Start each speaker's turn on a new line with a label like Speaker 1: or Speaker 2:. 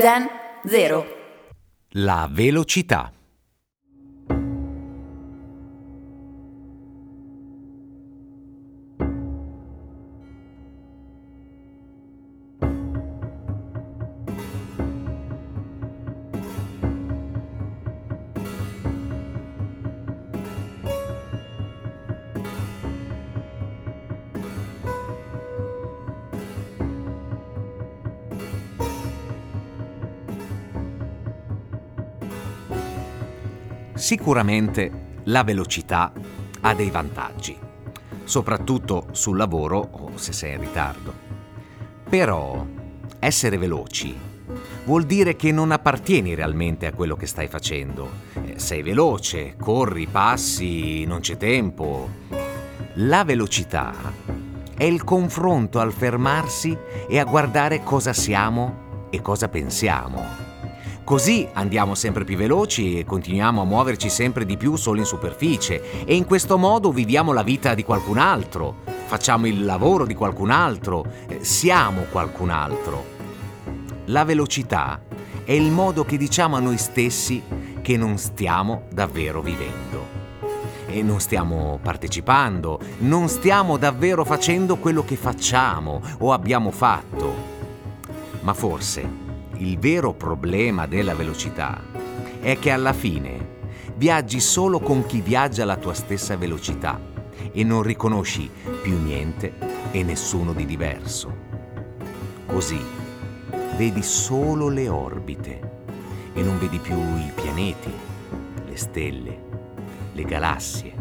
Speaker 1: Zen 0.
Speaker 2: La velocità. Sicuramente la velocità ha dei vantaggi, soprattutto sul lavoro o se sei in ritardo. Però essere veloci vuol dire che non appartieni realmente a quello che stai facendo. Eh, sei veloce, corri, passi, non c'è tempo. La velocità è il confronto al fermarsi e a guardare cosa siamo e cosa pensiamo. Così andiamo sempre più veloci e continuiamo a muoverci sempre di più solo in superficie e in questo modo viviamo la vita di qualcun altro, facciamo il lavoro di qualcun altro, eh, siamo qualcun altro. La velocità è il modo che diciamo a noi stessi che non stiamo davvero vivendo. E non stiamo partecipando, non stiamo davvero facendo quello che facciamo o abbiamo fatto. Ma forse il vero problema della velocità è che alla fine viaggi solo con chi viaggia alla tua stessa velocità e non riconosci più niente e nessuno di diverso. Così vedi solo le orbite e non vedi più i pianeti, le stelle, le galassie